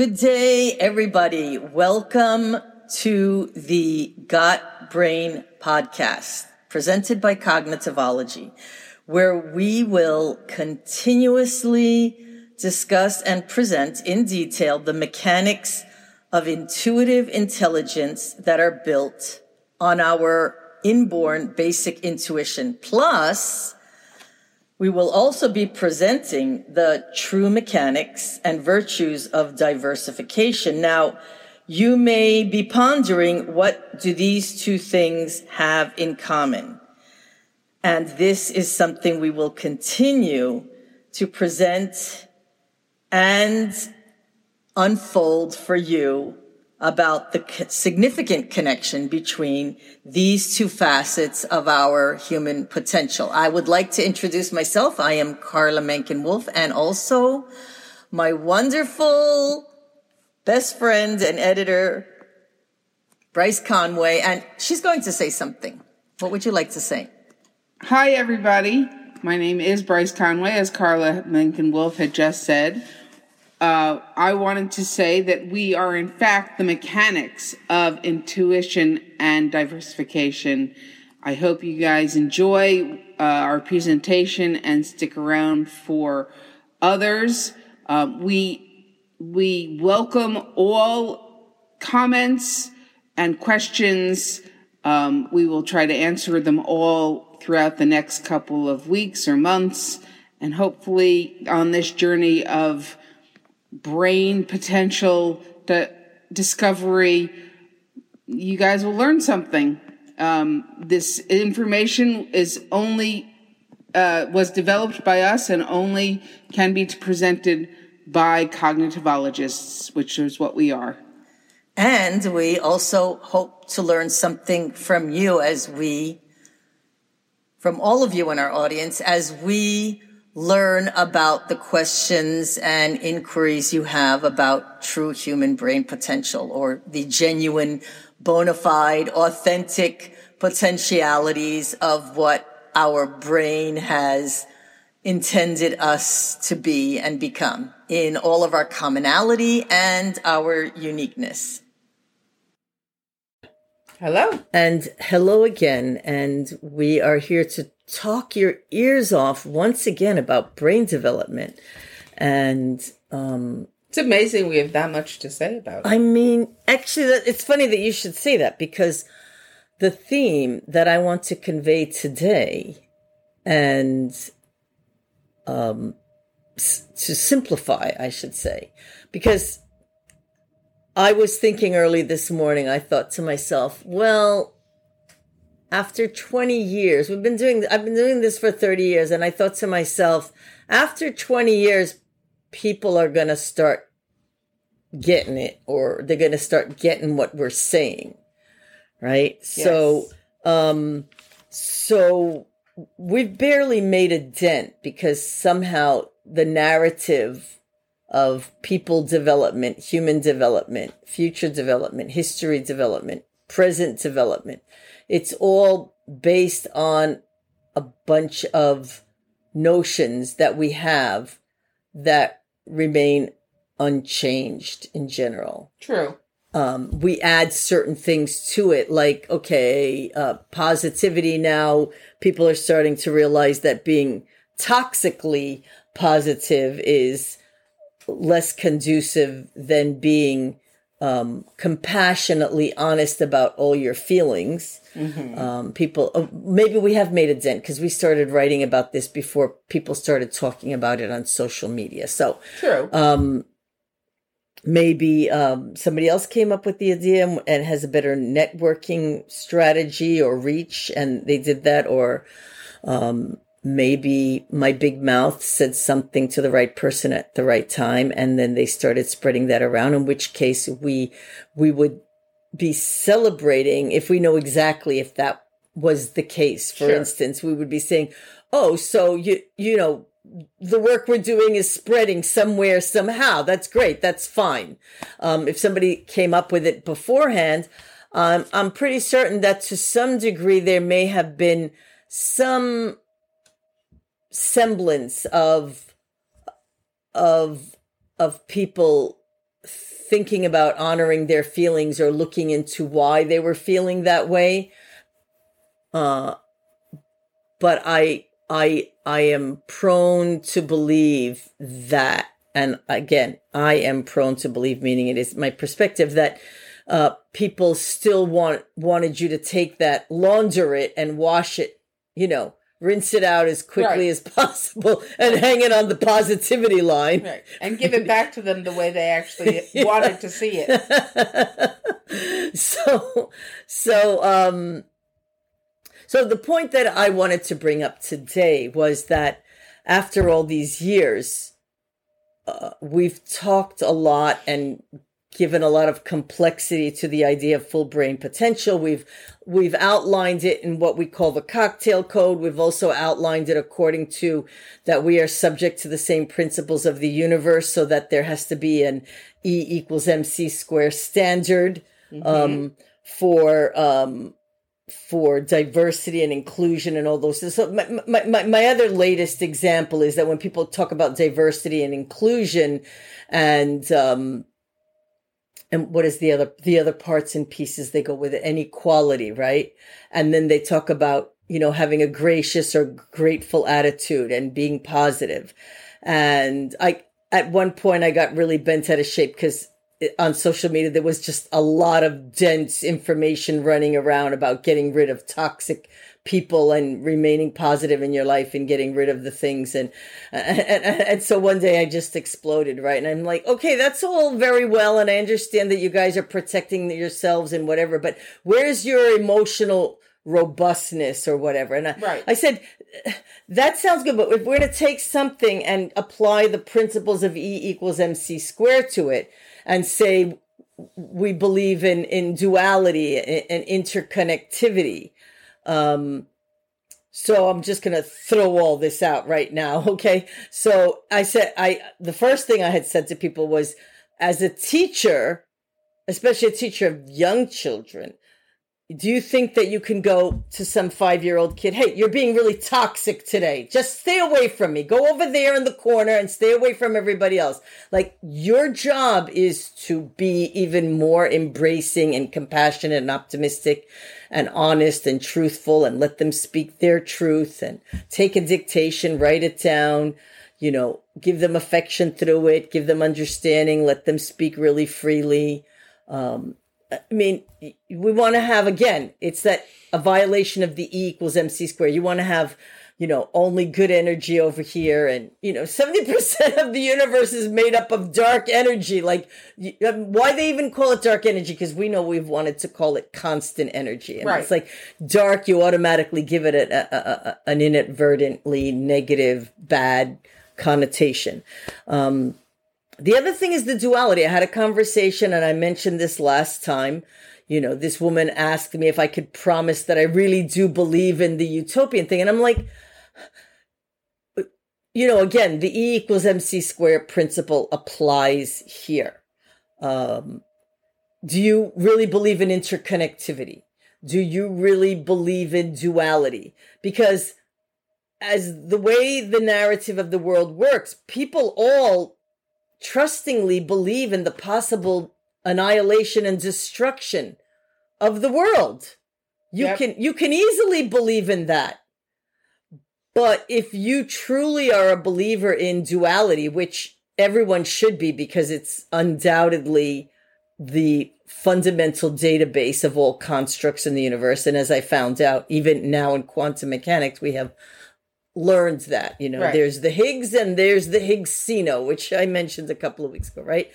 Good day, everybody. Welcome to the Got Brain podcast presented by Cognitivology, where we will continuously discuss and present in detail the mechanics of intuitive intelligence that are built on our inborn basic intuition. Plus, we will also be presenting the true mechanics and virtues of diversification. Now, you may be pondering what do these two things have in common? And this is something we will continue to present and unfold for you about the significant connection between these two facets of our human potential. I would like to introduce myself. I am Carla Menken Wolf and also my wonderful best friend and editor, Bryce Conway, and she's going to say something. What would you like to say? Hi, everybody. My name is Bryce Conway, as Carla Menken Wolf had just said uh, I wanted to say that we are, in fact, the mechanics of intuition and diversification. I hope you guys enjoy uh, our presentation and stick around for others. Uh, we we welcome all comments and questions. Um, we will try to answer them all throughout the next couple of weeks or months, and hopefully on this journey of brain potential the discovery you guys will learn something. Um, this information is only uh, was developed by us and only can be presented by cognitivologists which is what we are. And we also hope to learn something from you as we from all of you in our audience as we learn about the questions and inquiries you have about true human brain potential or the genuine, bona fide, authentic potentialities of what our brain has intended us to be and become in all of our commonality and our uniqueness. Hello. And hello again. And we are here to talk your ears off once again about brain development. And um, it's amazing we have that much to say about it. I mean, actually, it's funny that you should say that because the theme that I want to convey today and um, to simplify, I should say, because I was thinking early this morning, I thought to myself, well, after 20 years, we've been doing, I've been doing this for 30 years. And I thought to myself, after 20 years, people are going to start getting it or they're going to start getting what we're saying. Right. Yes. So, um, so we've barely made a dent because somehow the narrative of people development, human development, future development, history development, present development it's all based on a bunch of notions that we have that remain unchanged in general. True. Um, we add certain things to it, like, okay, uh, positivity now, people are starting to realize that being toxically positive is less conducive than being um, compassionately honest about all your feelings. Mm-hmm. Um, people, uh, maybe we have made a dent because we started writing about this before people started talking about it on social media. So, true. Um, maybe um, somebody else came up with the idea and has a better networking strategy or reach, and they did that, or um, maybe my big mouth said something to the right person at the right time and then they started spreading that around in which case we we would be celebrating if we know exactly if that was the case. For sure. instance we would be saying oh so you you know the work we're doing is spreading somewhere somehow. That's great. That's fine. Um, if somebody came up with it beforehand um, i'm pretty certain that to some degree there may have been some semblance of of of people thinking about honoring their feelings or looking into why they were feeling that way. Uh, but I, I, I am prone to believe that, and again, I am prone to believe, meaning it is my perspective that uh, people still want wanted you to take that, launder it, and wash it. You know, rinse it out as quickly right. as possible and hang it on the positivity line. Right. And give it back to them the way they actually yeah. wanted to see it. so so um so the point that I wanted to bring up today was that after all these years uh, we've talked a lot and given a lot of complexity to the idea of full brain potential. We've we've outlined it in what we call the cocktail code. We've also outlined it according to that we are subject to the same principles of the universe, so that there has to be an E equals MC square standard mm-hmm. um, for um, for diversity and inclusion and all those things. So my, my, my, my other latest example is that when people talk about diversity and inclusion and um, and what is the other the other parts and pieces they go with it? Inequality right? And then they talk about you know having a gracious or grateful attitude and being positive. And i at one point i got really bent out of shape because on social media there was just a lot of dense information running around about getting rid of toxic people and remaining positive in your life and getting rid of the things. And, and and, so one day I just exploded right? And I'm like okay that's all very well. And I understand that you guys are protecting yourselves and whatever but where's your emotional robustness or whatever? And I, right. I said that sounds good but if we're going to take something and apply the principles of E equals MC squared to it and say we believe in in duality and interconnectivity um, so I'm just going to throw all this out right now. Okay. So I said, I, the first thing I had said to people was as a teacher, especially a teacher of young children, do you think that you can go to some five year old kid, hey, you're being really toxic today. Just stay away from me. Go over there in the corner and stay away from everybody else. Like your job is to be even more embracing and compassionate and optimistic and honest and truthful and let them speak their truth and take a dictation, write it down, you know, give them affection through it, give them understanding, let them speak really freely. Um, I mean, we want to have again, it's that a violation of the E equals MC square. You want to have, you know, only good energy over here. And, you know, 70% of the universe is made up of dark energy. Like, um, why they even call it dark energy? Because we know we've wanted to call it constant energy. And right. it's like dark, you automatically give it a, a, a, an inadvertently negative, bad connotation. Um, the other thing is the duality. I had a conversation and I mentioned this last time. You know, this woman asked me if I could promise that I really do believe in the utopian thing. And I'm like, you know, again, the E equals MC squared principle applies here. Um, do you really believe in interconnectivity? Do you really believe in duality? Because as the way the narrative of the world works, people all trustingly believe in the possible annihilation and destruction of the world. You yep. can you can easily believe in that. But if you truly are a believer in duality, which everyone should be because it's undoubtedly the fundamental database of all constructs in the universe and as I found out even now in quantum mechanics we have learned that you know right. there's the higgs and there's the higgsino which i mentioned a couple of weeks ago right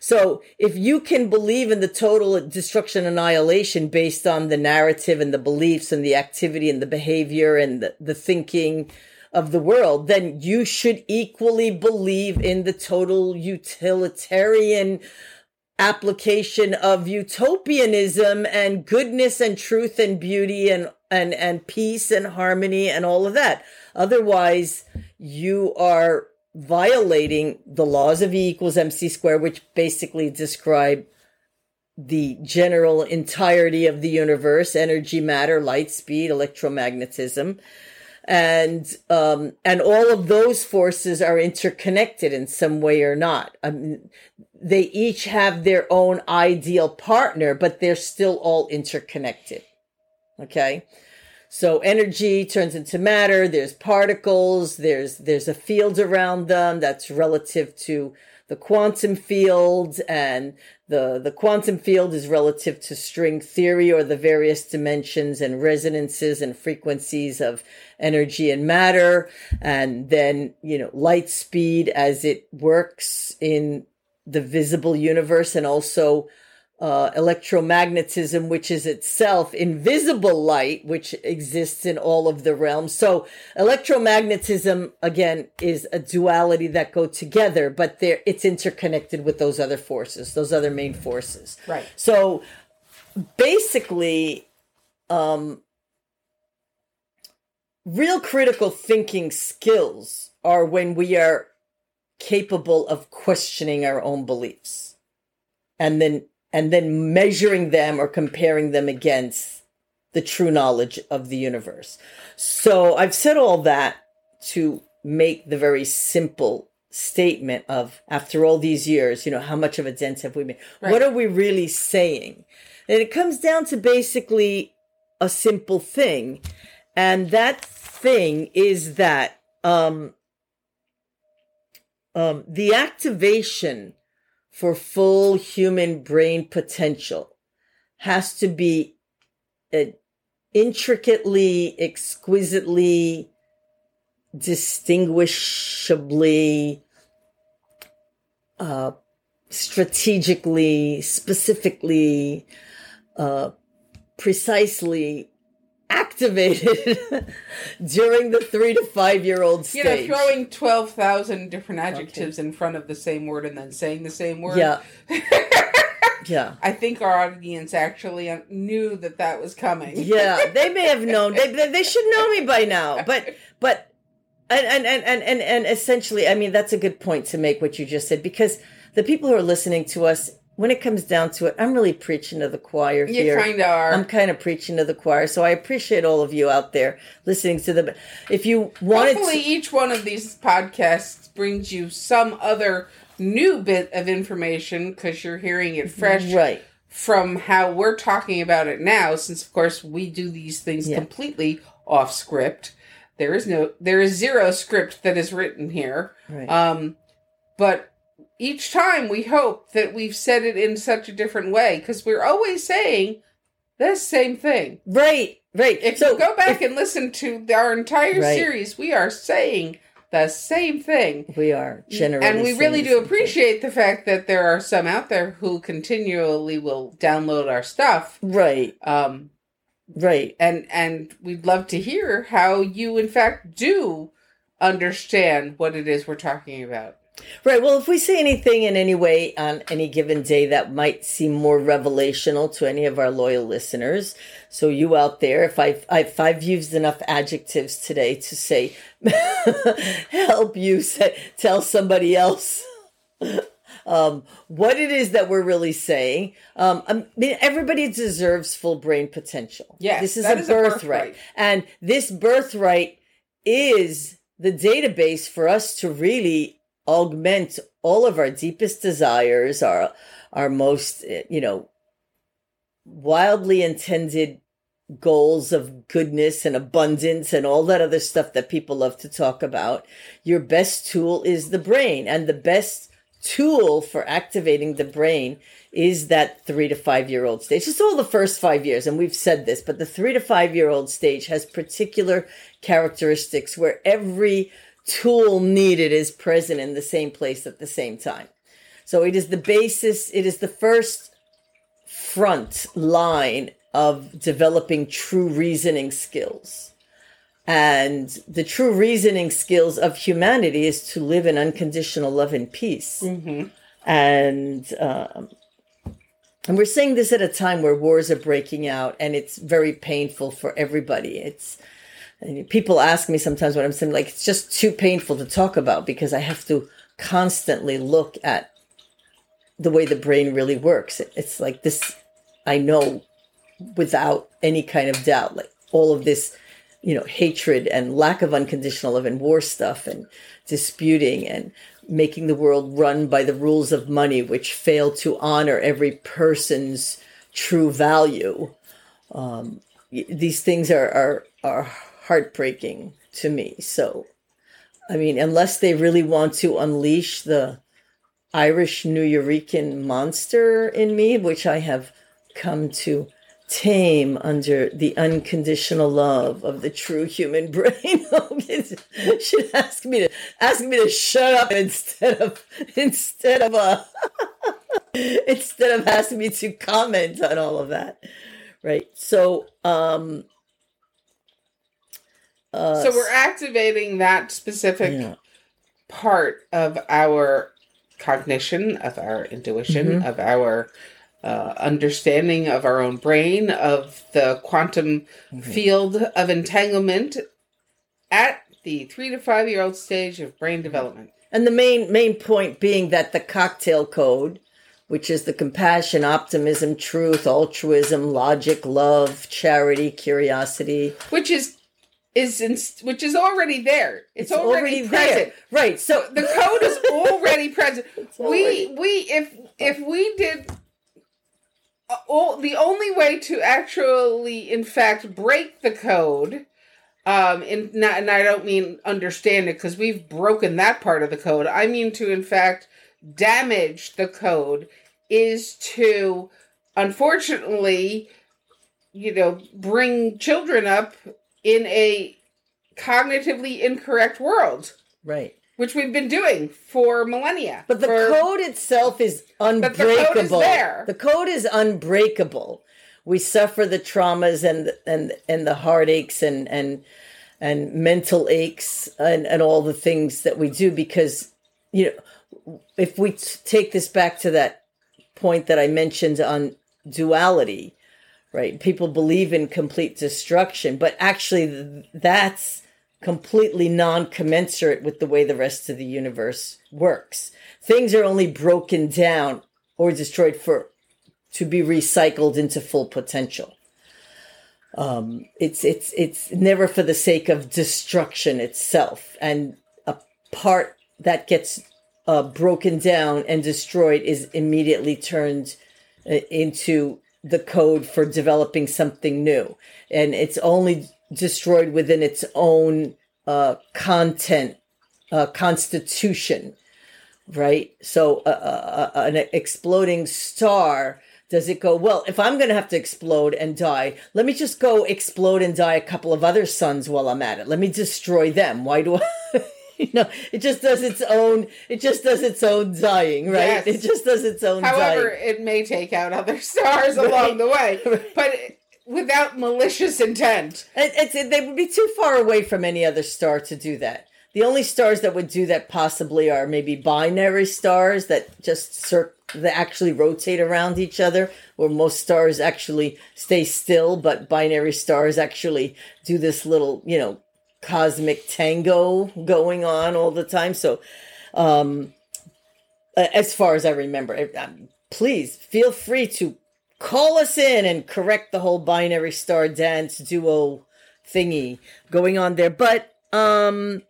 so if you can believe in the total destruction annihilation based on the narrative and the beliefs and the activity and the behavior and the, the thinking of the world then you should equally believe in the total utilitarian application of utopianism and goodness and truth and beauty and and and peace and harmony and all of that Otherwise, you are violating the laws of E equals MC squared, which basically describe the general entirety of the universe, energy, matter, light, speed, electromagnetism. and um, and all of those forces are interconnected in some way or not. I mean, they each have their own ideal partner, but they're still all interconnected. Okay. So energy turns into matter. There's particles. There's, there's a field around them that's relative to the quantum field and the, the quantum field is relative to string theory or the various dimensions and resonances and frequencies of energy and matter. And then, you know, light speed as it works in the visible universe and also uh, electromagnetism, which is itself invisible light, which exists in all of the realms. So electromagnetism, again, is a duality that go together, but there it's interconnected with those other forces, those other main forces. Right. So basically, um, real critical thinking skills are when we are capable of questioning our own beliefs and then and then measuring them or comparing them against the true knowledge of the universe. So I've said all that to make the very simple statement of after all these years, you know, how much of a dent have we made? Right. What are we really saying? And it comes down to basically a simple thing. And that thing is that um, um, the activation for full human brain potential has to be uh, intricately, exquisitely, distinguishably, uh, strategically, specifically, uh, precisely activated during the three to five year old stage. You know, throwing 12,000 different adjectives okay. in front of the same word and then saying the same word. Yeah. yeah. I think our audience actually uh, knew that that was coming. yeah, they may have known. They, they should know me by now. But, but, and, and, and, and, and essentially, I mean, that's a good point to make what you just said because the people who are listening to us when it comes down to it, I'm really preaching to the choir you here. You kind of are. I'm kind of preaching to the choir, so I appreciate all of you out there listening to them. If you wanted, hopefully, to, each one of these podcasts brings you some other new bit of information because you're hearing it fresh, right? From how we're talking about it now, since of course we do these things yeah. completely off script. There is no, there is zero script that is written here. Right. Um, but each time we hope that we've said it in such a different way because we're always saying the same thing. Right, right. If so, you go back if, and listen to our entire right. series, we are saying the same thing. We are generally, and we really do appreciate thing. the fact that there are some out there who continually will download our stuff. Right. Um, right. And and we'd love to hear how you, in fact, do understand what it is we're talking about. Right. Well, if we say anything in any way on any given day that might seem more revelational to any of our loyal listeners, so you out there, if I've, if I've used enough adjectives today to say, help you say, tell somebody else um, what it is that we're really saying. Um, I mean, everybody deserves full brain potential. Yes, this is a, is birthright. a birthright, and this birthright is the database for us to really augment all of our deepest desires, our our most you know wildly intended goals of goodness and abundance and all that other stuff that people love to talk about. Your best tool is the brain and the best tool for activating the brain is that three to five year old stage. It's all the first five years, and we've said this, but the three to five year old stage has particular characteristics where every tool needed is present in the same place at the same time. So it is the basis, it is the first front line of developing true reasoning skills. And the true reasoning skills of humanity is to live in unconditional love and peace. Mm-hmm. And, um, and we're saying this at a time where wars are breaking out and it's very painful for everybody. It's, people ask me sometimes what I'm saying, like, it's just too painful to talk about because I have to constantly look at the way the brain really works. It's like this, I know without any kind of doubt, like all of this you know, hatred and lack of unconditional love and war stuff and disputing and making the world run by the rules of money, which fail to honor every person's true value. Um, these things are, are, are heartbreaking to me. So, I mean, unless they really want to unleash the Irish New Nuyorican monster in me, which I have come to tame under the unconditional love of the true human brain. should ask me to ask me to shut up instead of instead of uh, instead of asking me to comment on all of that. Right. So um uh, so we're activating that specific yeah. part of our cognition, of our intuition, mm-hmm. of our uh, understanding of our own brain, of the quantum mm-hmm. field of entanglement at the three to five year old stage of brain development. And the main main point being that the cocktail code, which is the compassion, optimism, truth, altruism, logic, love, charity, curiosity, which is is in, which is already there. It's, it's already, already, present. There. Right. So the code is already present. we we if if we did all the only way to actually, in fact, break the code, um, and, not, and I don't mean understand it because we've broken that part of the code. I mean to, in fact, damage the code is to, unfortunately, you know, bring children up in a cognitively incorrect world. Right which we've been doing for millennia. But the for, code itself is unbreakable. the code is there. The code is unbreakable. We suffer the traumas and and and the heartaches and and and mental aches and and all the things that we do because you know if we t- take this back to that point that I mentioned on duality, right? People believe in complete destruction, but actually that's completely non commensurate with the way the rest of the universe works. Things are only broken down or destroyed for to be recycled into full potential. Um, it's it's it's never for the sake of destruction itself, and a part that gets uh, broken down and destroyed is immediately turned uh, into the code for developing something new, and it's only destroyed within its own uh, content uh, constitution, right? So uh, uh, uh, an exploding star. Does it go, well, if I'm going to have to explode and die, let me just go explode and die a couple of other suns while I'm at it. Let me destroy them. Why do I? you know, it just does its own. It just does its own dying, right? Yes. It just does its own. However, dying. it may take out other stars right. along the way, but without malicious intent. It, it's it, they would be too far away from any other star to do that. The only stars that would do that possibly are maybe binary stars that just that actually rotate around each other, where most stars actually stay still, but binary stars actually do this little, you know, cosmic tango going on all the time. So, um, as far as I remember, please feel free to call us in and correct the whole binary star dance duo thingy going on there. But um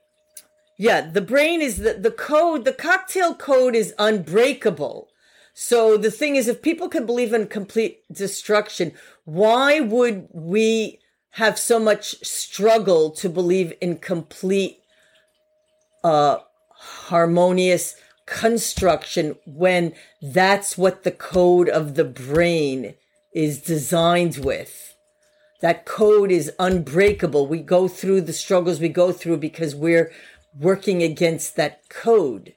yeah, the brain is the, the code, the cocktail code is unbreakable. So the thing is, if people can believe in complete destruction, why would we have so much struggle to believe in complete uh harmonious construction when that's what the code of the brain is designed with. That code is unbreakable. We go through the struggles we go through because we're working against that code,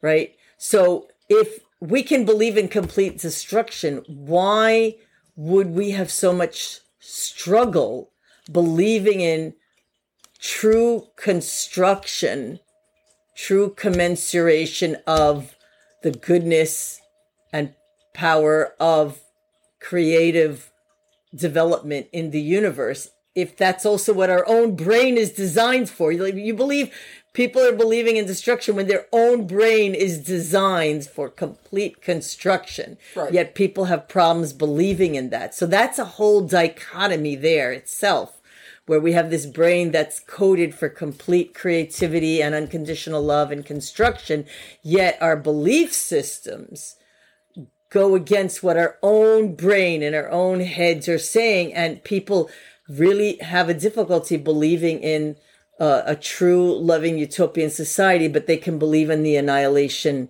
right? So if we can believe in complete destruction, why would we have so much struggle believing in true construction true commensuration of the goodness and power of creative development in the universe if that's also what our own brain is designed for you believe people are believing in destruction when their own brain is designed for complete construction right. yet people have problems believing in that so that's a whole dichotomy there itself where we have this brain that's coded for complete creativity and unconditional love and construction, yet our belief systems go against what our own brain and our own heads are saying. And people really have a difficulty believing in uh, a true, loving utopian society, but they can believe in the annihilation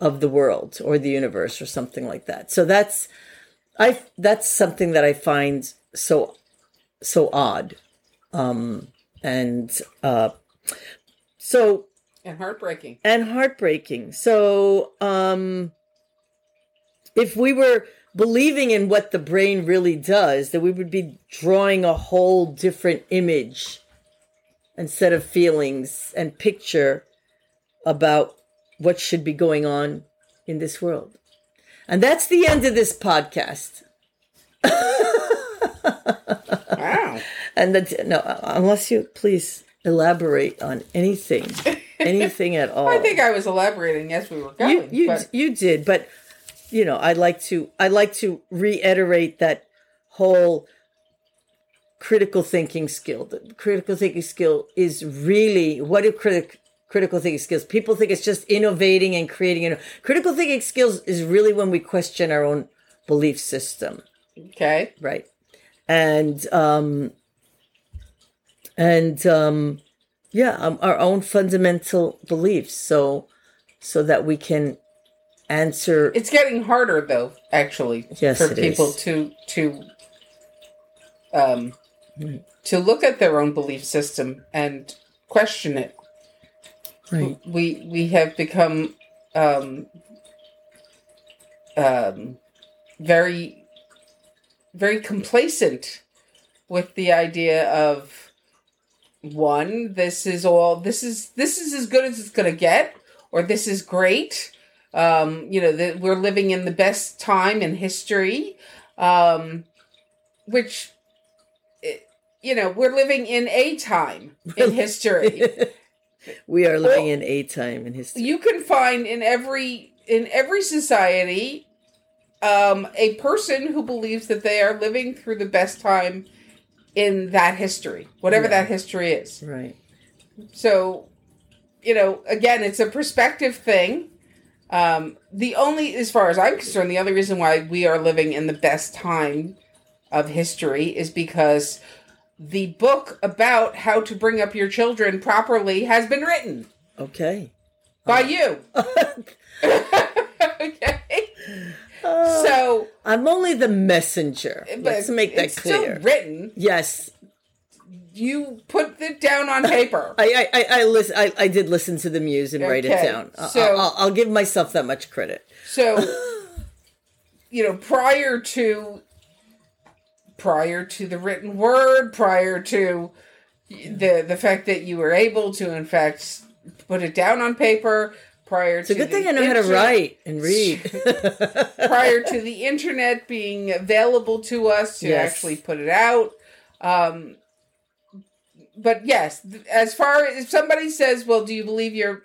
of the world or the universe or something like that. So that's, I, that's something that I find so, so odd. Um, and, uh, so, and heartbreaking and heartbreaking. So, um, if we were believing in what the brain really does, that we would be drawing a whole different image and set of feelings and picture about what should be going on in this world. And that's the end of this podcast. wow. And the, no, unless you please elaborate on anything, anything at all. I think I was elaborating Yes, we were going. You you, but you did, but you know, I'd like to I'd like to reiterate that whole critical thinking skill. The critical thinking skill is really what do critic critical thinking skills? People think it's just innovating and creating. You know, critical thinking skills is really when we question our own belief system, okay. right? And um, and um, yeah, um, our own fundamental beliefs. So so that we can answer It's getting harder though, actually, Yes, for people is. to to um Right. to look at their own belief system and question it. right. We we have become um um very very complacent with the idea of one this is all this is this is as good as it's going to get or this is great um you know that we're living in the best time in history um which you know we're living in a time in history we are living Well, in a time in history. you can find in every in every society um a person who believes that they are living through the best time in that history whatever Yeah. that history is Right. so you know again it's a perspective thing um the only as far as i'm concerned the only reason why we are living in the best time of history is because the book about how to bring up your children properly has been written Okay. by you okay Uh, so I'm only the messenger. but Let's make that it's still clear. written yes. You put it down on paper I I I, I listen. I, I did listen to the muse and write it down. I- so- I'll, I'll, give myself that much credit. So, you know, prior to prior to the written word, prior to the the fact that you were able to, in fact, put it down on paper, prior It's a to good thing I know how to write and read. prior to the internet being available to us to Yes. actually put it out. Um, but yes, as far as if somebody says, "Well, do you believe you're,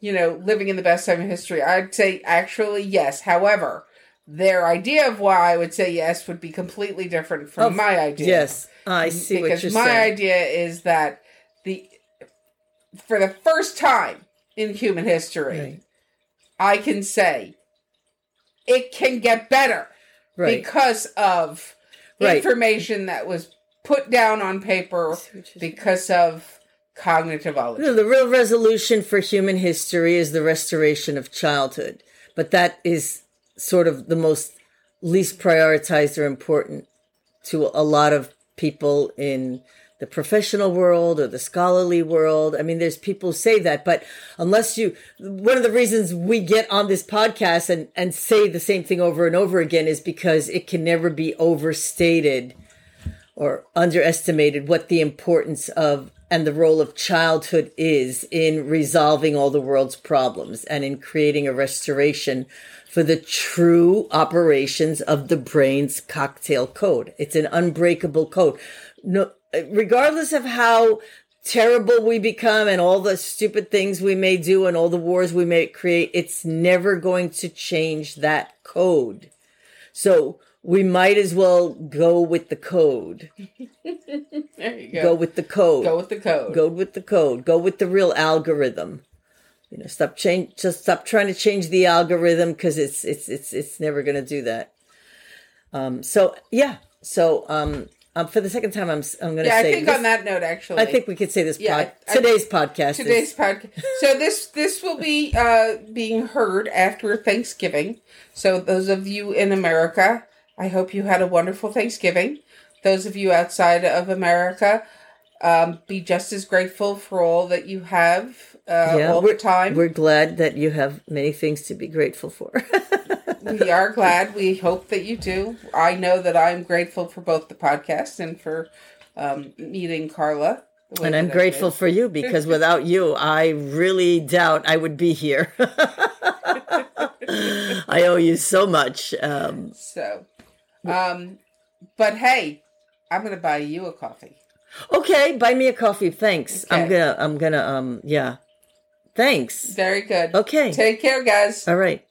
you know, living in the best time in history?" I'd say actually yes. However, their idea of why I would say yes would be completely different from Of- my idea. yes, I see because what you're my saying. idea is that the for the first time in human history, Right. I can say it can get better Right. because of Right. information that was put down on paper because of cognitivology. No, the real resolution for human history is the restoration of childhood, but that is sort of the most least prioritized or important to a lot of people in the professional world or the scholarly world. I mean, there's people who say that, but unless you, one of the reasons we get on this podcast and, and say the same thing over and over again is because it can never be overstated or underestimated what the importance of and the role of childhood is in resolving all the world's problems and in creating a restoration for the true operations of the brain's cocktail code. It's an unbreakable code. No, regardless of how terrible we become and all the stupid things we may do and all the wars we may create, it's never going to change that code. So we might as well go with the code. There you Go go. with the code. Go with the code. Go with the code. Go with the real algorithm. You know, stop change. Just stop trying to change the algorithm because it's it's it's it's never going to do that. Um. So yeah. So um. Um. For the second time, I'm I'm going to Yeah, I say. think this- on that note, actually, I think we could say this. Yeah, pod, I- today's podcast. today's podcast. So this this will be uh, being heard after Thanksgiving. So those of you in America, I hope you had a wonderful Thanksgiving. Those of you outside of America, um, be just as grateful for all that you have uh, all the we're, time. We're glad that you have many things to be grateful for. we are glad. We hope that you do. I know that I'm grateful for both the podcast and for um, meeting Carla. and I'm grateful for you because without you, I really doubt I would be here. I owe you so much. Um, So, um, but hey, I'm going to buy you a coffee. okay, buy me a coffee. Thanks. I'm gonna. I'm gonna. Um. Yeah. Thanks. Very good. Okay. Take care, guys. All right.